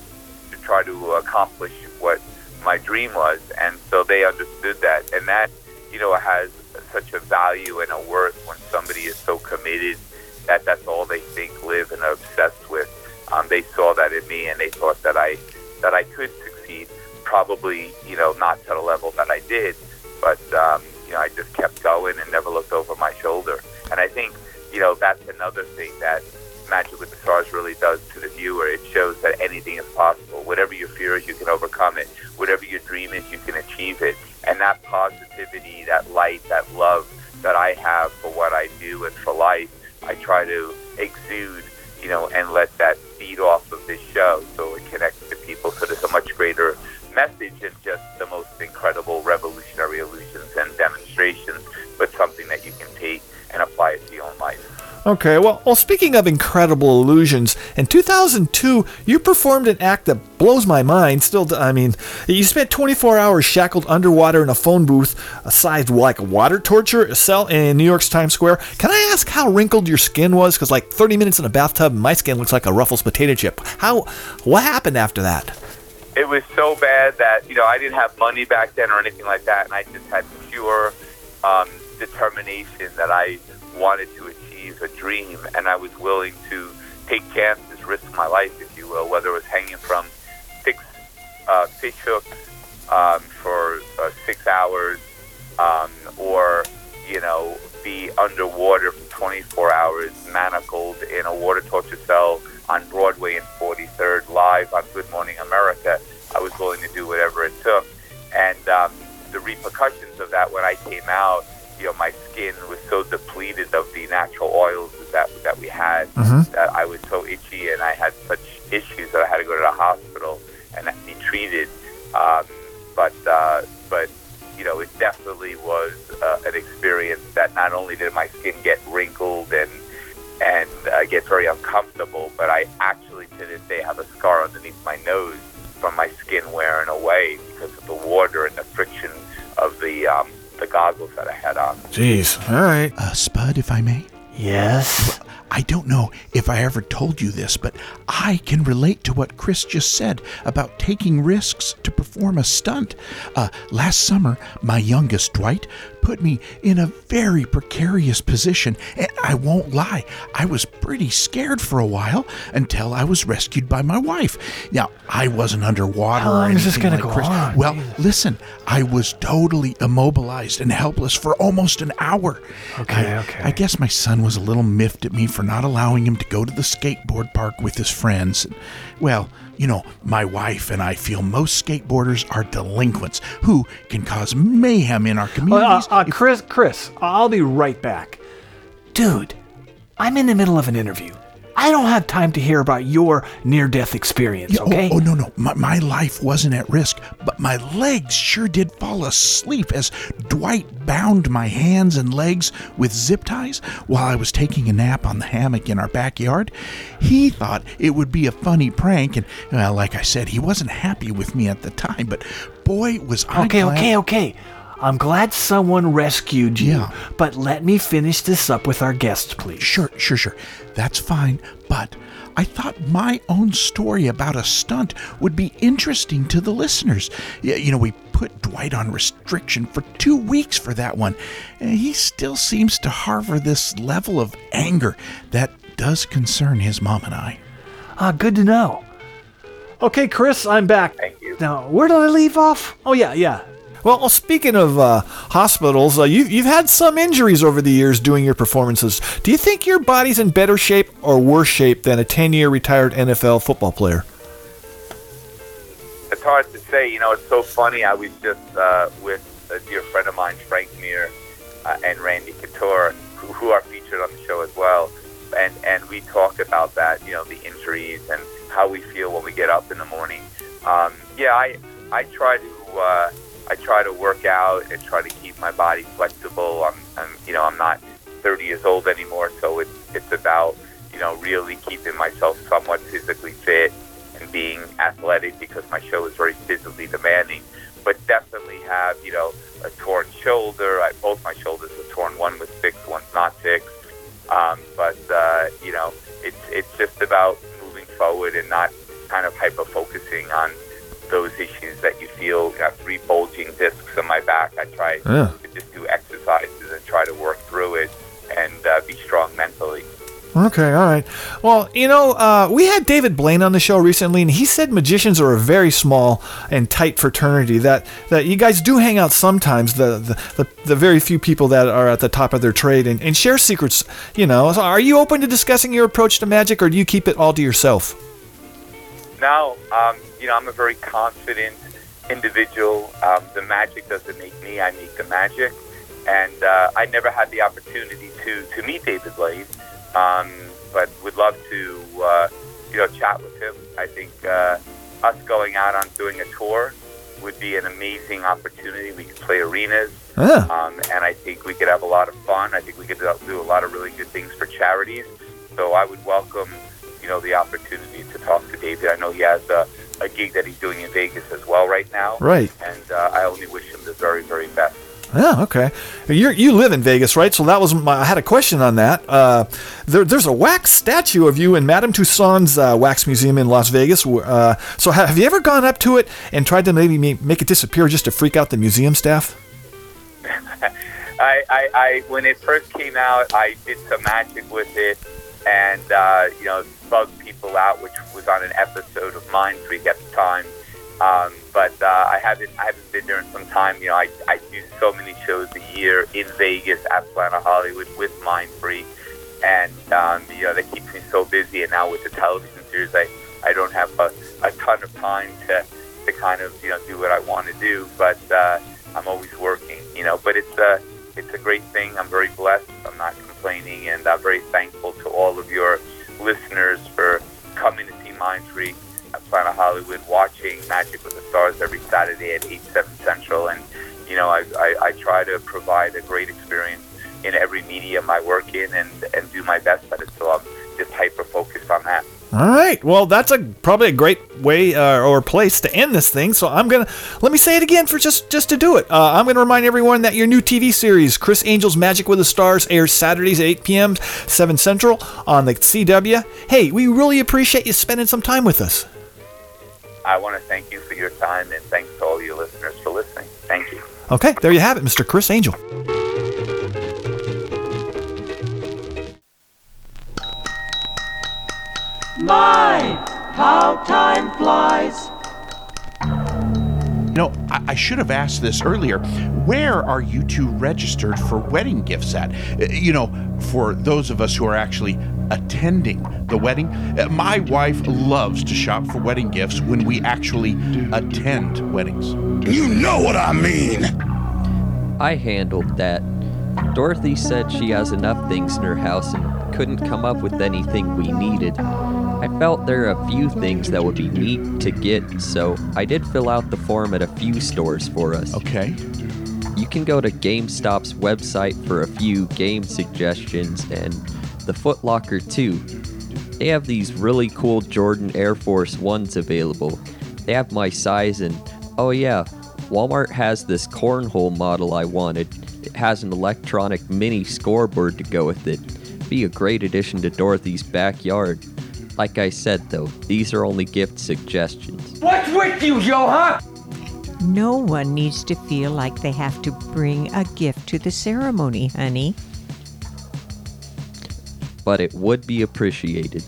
to try to accomplish what my dream was, and so they understood that, and that you know has such a value and a worth when somebody is so committed that that's all they think, live, and are obsessed with. Um, they saw that in me, and they thought that I that I could succeed. Probably, you know, not to the level that I did, but um, you know, I just kept going and never looked over my shoulder. And I think, you know, that's another thing that Magic with the Stars really does to the viewer. It shows that anything is possible. Whatever your fear is, you can overcome it. Whatever your dream is, you can achieve it. And that positivity, that light, that love that I have for what I do and for life, I try to exude, you know, and let that feed off of this show so it connects to people. So there's a much greater message than just the most incredible revolutionary illusions and demonstrations, but something that you can take and apply it to your own life. Okay, well, well, speaking of incredible illusions, in 2002, you performed an act that blows my mind. Still, I mean, you spent 24 hours shackled underwater in a phone booth, a sized like a water torture cell in New York's Times Square. Can I ask how wrinkled your skin was? Because like 30 minutes in a bathtub, my skin looks like a Ruffles potato chip. How? What happened after that? It was so bad that, you know, I didn't have money back then or anything like that, and I just had pure um, determination that I wanted to achieve a dream, and I was willing to take chances, risk my life, if you will, whether it was hanging from six uh, fish hooks um, for uh, six hours, um, or you know, be underwater for 24 hours, manacled in a water torture cell on Broadway and 43rd, live on Good Morning America. I was willing to do whatever it took, and um, the repercussions of that when I came out, you know, my skin was so depleted of the natural oils that that we had Mhm. that I was so itchy and I had such issues that I had to go to the hospital and be treated. Um, but uh, but you know, it definitely was uh, an experience that not only did my skin get wrinkled and and uh, get very uncomfortable, but I actually to this day have a scar underneath my nose from my skin wearing away because of the water and the friction of the um, the goggles that I had on. Jeez, all right. Uh, Spud, if I may. Yes. I don't know if I ever told you this, but I can relate to what Criss just said about taking risks to perform a stunt. Uh, last summer, my youngest, Dwight, put me in a very precarious position, and I won't lie, I was pretty scared for a while until I was rescued by my wife. Now, I wasn't underwater How long is this anything gonna go Criss. on? Well, listen, I was totally immobilized and helpless for almost an hour. Okay, I, okay. I guess my son was a little miffed at me for not allowing him to go to the skateboard park with his friends. Well, you know, my wife and I feel most skateboarders are delinquents who can cause mayhem in our Uh, communities. uh, Criss, Criss, I'll be right back. Dude, I'm in the middle of an interview. I don't have time to hear about your near death experience, Yeah, oh, okay? Oh, no, no. My, my life wasn't at risk, but my legs sure did fall asleep as Dwight bound my hands and legs with zip ties while I was taking a nap on the hammock in our backyard. He thought it would be a funny prank, and, well, like I said, he wasn't happy with me at the time, but boy, was I Okay, glad- okay, okay. I'm glad someone rescued you. Yeah. But let me finish this up with our guests, please. Sure, sure, sure. That's fine. But I thought my own story about a stunt would be interesting to the listeners. Y- You know, we put Dwight on restriction for two weeks for that one, and he still seems to harbor this level of anger that does concern his mom and I. Ah, good to know. Okay, Criss, I'm back. Thank you. Now, where did I leave off? Oh, yeah, yeah. Well, speaking of uh, hospitals, uh, you, you've had some injuries over the years doing your performances. Do you think your body's in better shape or worse shape than a 10 year retired NFL football player? It's hard to say. You know, it's so funny. I was just uh, with a dear friend of mine, Frank Mir, uh, and Randy Couture, who, who are featured on the show as well. And and we talk about that. You know, the injuries and how we feel when we get up in the morning. Um, yeah, I I try to uh, I try to work out and try to keep my body flexible. I'm, I'm you know I'm not 30 years old anymore, so it's it's about you know really keeping myself somewhat physically fit and being athletic because my show is very physically demanding. But definitely have you know a torn shoulder. I, both my shoulders are torn. One was fixed, one's not fixed. Um, but uh, you know, it's it's just about moving forward and not kind of hyper focusing on those issues that you feel. You have three bulging discs in my back. I try Yeah. to just do exercises and try to work through it and uh, be strong mentally. Okay, all right. Well, you know, uh, we had David Blaine on the show recently, and he said magicians are a very small and tight fraternity. That that you guys do hang out sometimes. The the, the, the very few people that are at the top of their trade and, and share secrets. You know, so are you open to discussing your approach to magic, or do you keep it all to yourself? No, um, you know, I'm a very confident individual. Um, the magic doesn't make me; I make the magic. And uh, I never had the opportunity to to meet David Blaine, um, but would love to, uh, you know, chat with him. I think uh, us going out on doing a tour would be an amazing opportunity. We could play arenas, Yeah. um, and I think we could have a lot of fun. I think we could do a lot of really good things for charities. So I would welcome, you know, the opportunity to talk to David. I know he has a, a gig that he's doing in Vegas as well right now. Right. And uh, I only wish him the very, very best. Yeah, okay. You you live in Vegas, right? So that was my. I had a question on that. Uh, there, there's a wax statue of you in Madame Tussauds uh, Wax Museum in Las Vegas. Uh, so ha- have you ever gone up to it and tried to maybe make it disappear just to freak out the museum staff? *laughs* I, I, I, when it first came out, I did some magic with it, and uh, you know, bugged people out, which was on an episode of Mindfreak at the time. Um, but uh, I haven't, I haven't been there in some time. You know, I, I do so many shows a year in Vegas Atlanta, Hollywood with Mindfreak, and um, you know, that keeps me so busy. And now with the television series, I, I don't have a, a ton of time to, to kind of you know do what I want to do. But uh, I'm always working, you know. But it's a, it's a great thing. I'm very blessed. I'm not complaining, and I'm very thankful to all of your listeners for coming to see Mindfreak at Planet Hollywood, watching Magic with the Stars every Saturday at 8, 7 Central. And, you know, I, I, I try to provide a great experience in every medium I work in and, and do my best at it. So I'm um, just hyper focused on that. All right. Well, that's a probably a great way uh, or place to end this thing. So I'm gonna let me say it again for just just to do it. Uh, I'm gonna remind everyone that your new TV series, Criss Angel's Magic with the Stars, airs Saturdays at 8 p.m. 7 Central on the CW. Hey, we really appreciate you spending some time with us. I want to thank you for your time and thanks to all your listeners for listening. Thank you. Okay, there you have it, Mr. Criss Angel. My, how time flies. You know, I, I should have asked this earlier. Where are you two registered for wedding gifts at? Uh, You know, for those of us who are actually attending the wedding. Uh, My wife loves to shop for wedding gifts when we actually attend weddings. You know what I mean. I handled that. Dorothy said she has enough things in her house and couldn't come up with anything we needed. I felt there are a few things that would be neat to get, so I did fill out the form at a few stores for us. Okay. You can go to GameStop's website for a few game suggestions and the Foot Locker too. They have these really cool Jordan Air Force Ones available. They have my size and oh yeah, Walmart has this cornhole model I wanted. It has an electronic mini scoreboard to go with it. Be a great addition to Dorothy's backyard. Like I said though, these are only gift suggestions. What's with you, Joe, huh? No one needs to feel like they have to bring a gift to the ceremony, honey. But it would be appreciated.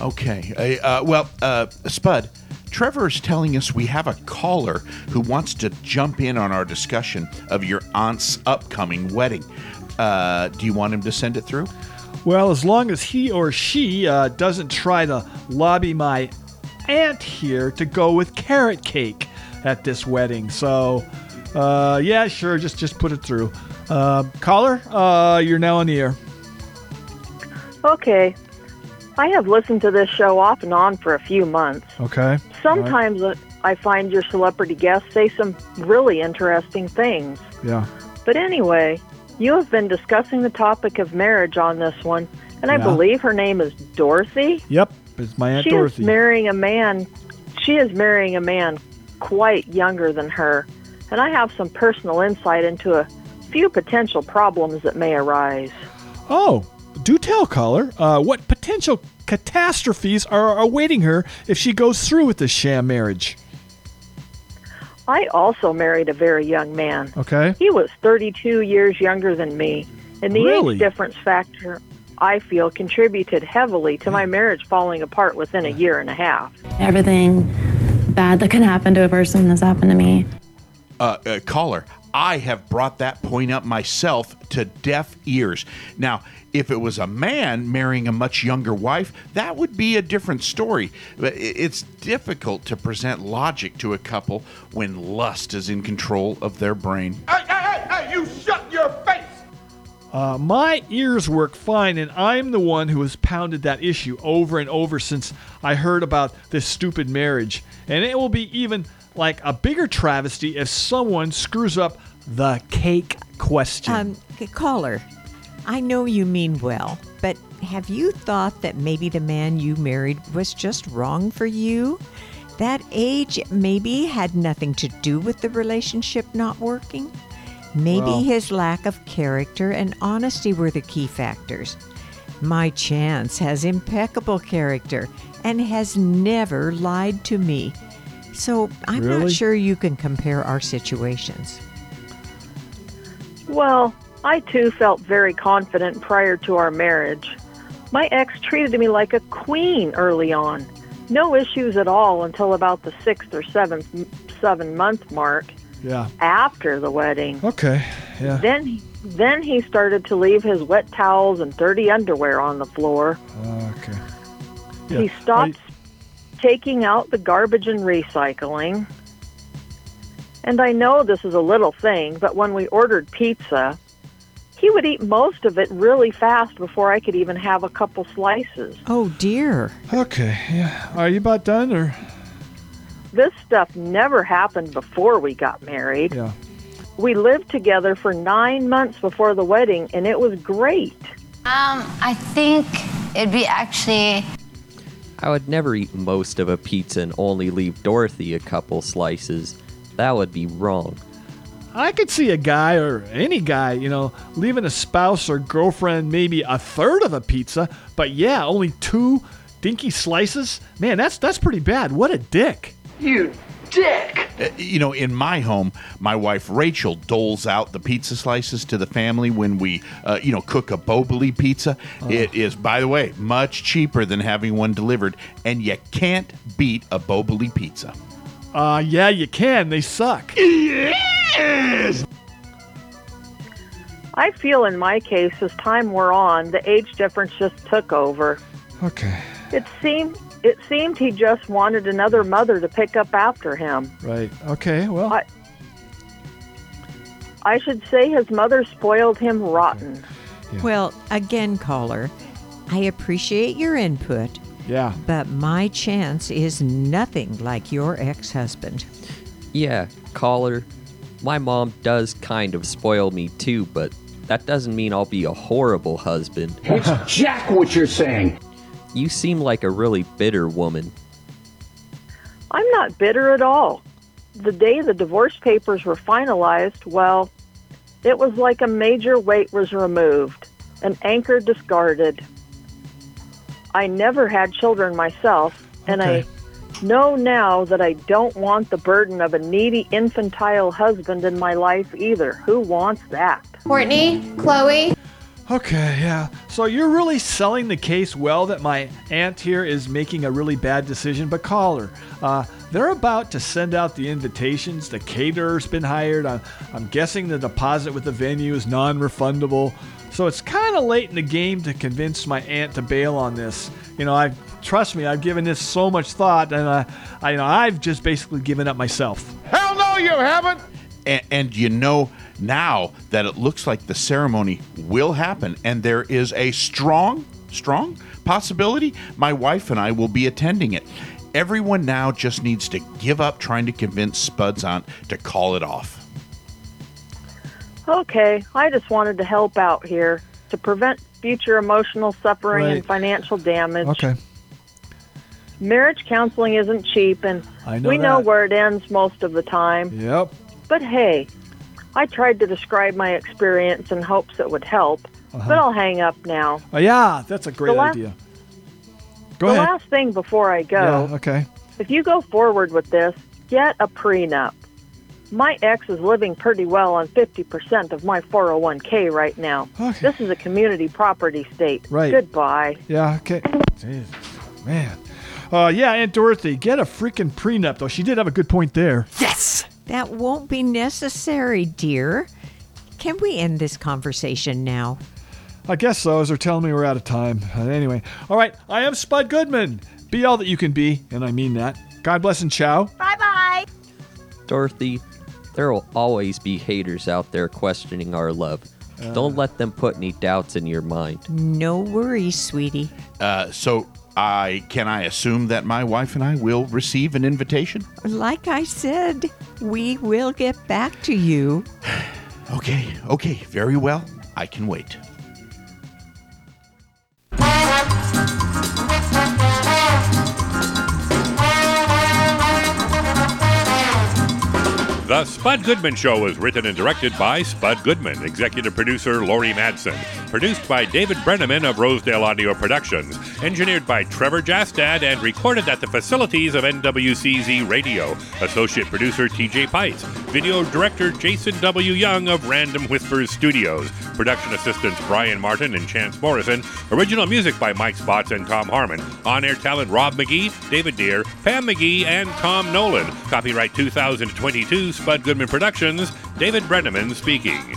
Okay. Uh, uh, well, uh, Spud, Trevor is telling us we have a caller who wants to jump in on our discussion of your aunt's upcoming wedding. Uh, do you want him to send it through? Well, as long as he or she uh, doesn't try to lobby my aunt here to go with carrot cake at this wedding. So, uh, yeah, sure, just just put it through. Uh, caller, uh, you're now on the air. Okay. I have listened to this show off and on for a few months. Okay. Sometimes uh I find your celebrity guests say some really interesting things. Yeah. But anyway, you have been discussing the topic of marriage on this one, and I Yeah. believe her name is Dorothy. Yep, it's my aunt she Dorothy. is marrying a man. She is marrying a man quite younger than her, and I have some personal insight into a few potential problems that may arise. oh, do tell, caller. Uh, what potential catastrophes are awaiting her if she goes through with this sham marriage? I also married a very young man. Okay. He was 32 years younger than me, and the Really? age difference factor, I feel, contributed heavily to my marriage falling apart within a year and a half. Everything bad that can happen to a person has happened to me. Uh, uh, caller, I have brought that point up myself to deaf ears. Now, if it was a man marrying a much younger wife, that would be a different story. But it's difficult to present logic to a couple when lust is in control of their brain. Hey, hey, hey, hey, you shut your face! Uh, my ears work fine, and I'm the one who has pounded that issue over and over since I heard about this stupid marriage. And it will be even like a bigger travesty if someone screws up the cake question. Um, caller, I know you mean well, but have you thought that maybe the man you married was just wrong for you? That age maybe had nothing to do with the relationship not working? Maybe Well- his lack of character and honesty were the key factors. My chance has impeccable character and has never lied to me. So I'm Really? not sure you can compare our situations. Well, I too felt very confident prior to our marriage. My ex treated me like a queen early on. No issues at all until about the sixth or seventh seven month mark yeah. after the wedding. Okay. Yeah. Then then he started to leave his wet towels and dirty underwear on the floor. Okay. He stopped taking out the garbage and recycling. And I know this is a little thing, but when we ordered pizza, he would eat most of it really fast before I could even have a couple slices. Oh dear. Okay. Yeah. Are you about done or? This stuff never happened before we got married. Yeah. We lived together for nine months before the wedding, and it was great. Um, I think it'd be actually I would never eat most of a pizza and only leave Dorothy a couple slices. That would be wrong. I could see a guy or any guy, you know, leaving a spouse or girlfriend maybe a third of a pizza, but yeah, only two dinky slices. Man, that's that's pretty bad. What a dick. You dick! Uh, you know, in my home, my wife Rachel doles out the pizza slices to the family when we, uh, you know, cook a Boboli pizza. It is, by the way, much cheaper than having one delivered, and you can't beat a Boboli pizza. Uh yeah, you can. They suck. Yes! I feel in my case, as time wore on, the age difference just took over. Okay. It seemed it seemed he just wanted another mother to pick up after him. Right. Okay. Well, I, I should say his mother spoiled him rotten. Well, again, caller, I appreciate your input, yeah. but my chance is nothing like your ex husband. Yeah, caller. My mom does kind of spoil me too, but that doesn't mean I'll be a horrible husband. It's Jack what you're saying. You seem like a really bitter woman. I'm not bitter at all. The day the divorce papers were finalized, well, it was like a major weight was removed, an anchor discarded. I never had children myself, and I know now that I don't want the burden of a needy infantile husband in my life either. Who wants that? Courtney, Chloe. Okay, yeah. So you're really selling the case well that my aunt here is making a really bad decision, but call her. Uh, they're about to send out the invitations. The caterer's been hired. I'm, I'm guessing the deposit with the venue is non refundable. So it's kind of late in the game to convince my aunt to bail on this. You know, I trust me, I've given this so much thought, and uh, I, you know, I've just basically given up myself. Hell no, you haven't! And, and you know now that it looks like the ceremony will happen, and there is a strong, strong possibility my wife and I will be attending it. Everyone now just needs to give up trying to convince Spud's aunt to call it off. Okay, I just wanted to help out here to prevent future emotional suffering Right. and financial damage. Okay. Marriage counseling isn't cheap, and know we know where it ends most of the time. Yep. But hey, I tried to describe my experience in hopes it would help, Uh-huh. but I'll hang up now. Oh, yeah, that's a great The la- idea. Go the ahead. last thing before I go, Yeah, okay. if you go forward with this, get a prenup. My ex is living pretty well on 50% of my 401k right now. Okay. This is a community property state. Right. Goodbye. Yeah, okay. Jesus, man. Uh, yeah, Aunt Dorothy, get a freaking prenup, though. She did have a good point there. Yes! That won't be necessary, dear. Can we end this conversation now? I guess so, as they're telling me we're out of time. Uh, anyway, all right, I am Spud Goodman. Be all that you can be, and I mean that. God bless and ciao. Bye bye. Dorothy, there will always be haters out there questioning our love. Uh. Don't let them put any doubts in your mind. No worries, sweetie. Uh, so, I can I assume that my wife and I will receive an invitation? Like I said, we will get back to you. *sighs* Okay, okay, very well. I can wait. The Spud Goodman Show is written and directed by Spud Goodman, executive producer Lori Madsen, produced by David Brenneman of Rosedale Audio Productions, engineered by Trevor Jastad, and recorded at the facilities of NWCZ Radio. Associate producer TJ Pites, video director Jason W. Young of Random Whispers Studios, production assistants Brian Martin and Chance Morrison, original music by Mike Spots and Tom Harmon, on air talent Rob McGee, David Deere, Pam McGee, and Tom Nolan. Copyright 2022 Spud Goodman Productions, David Brenneman speaking.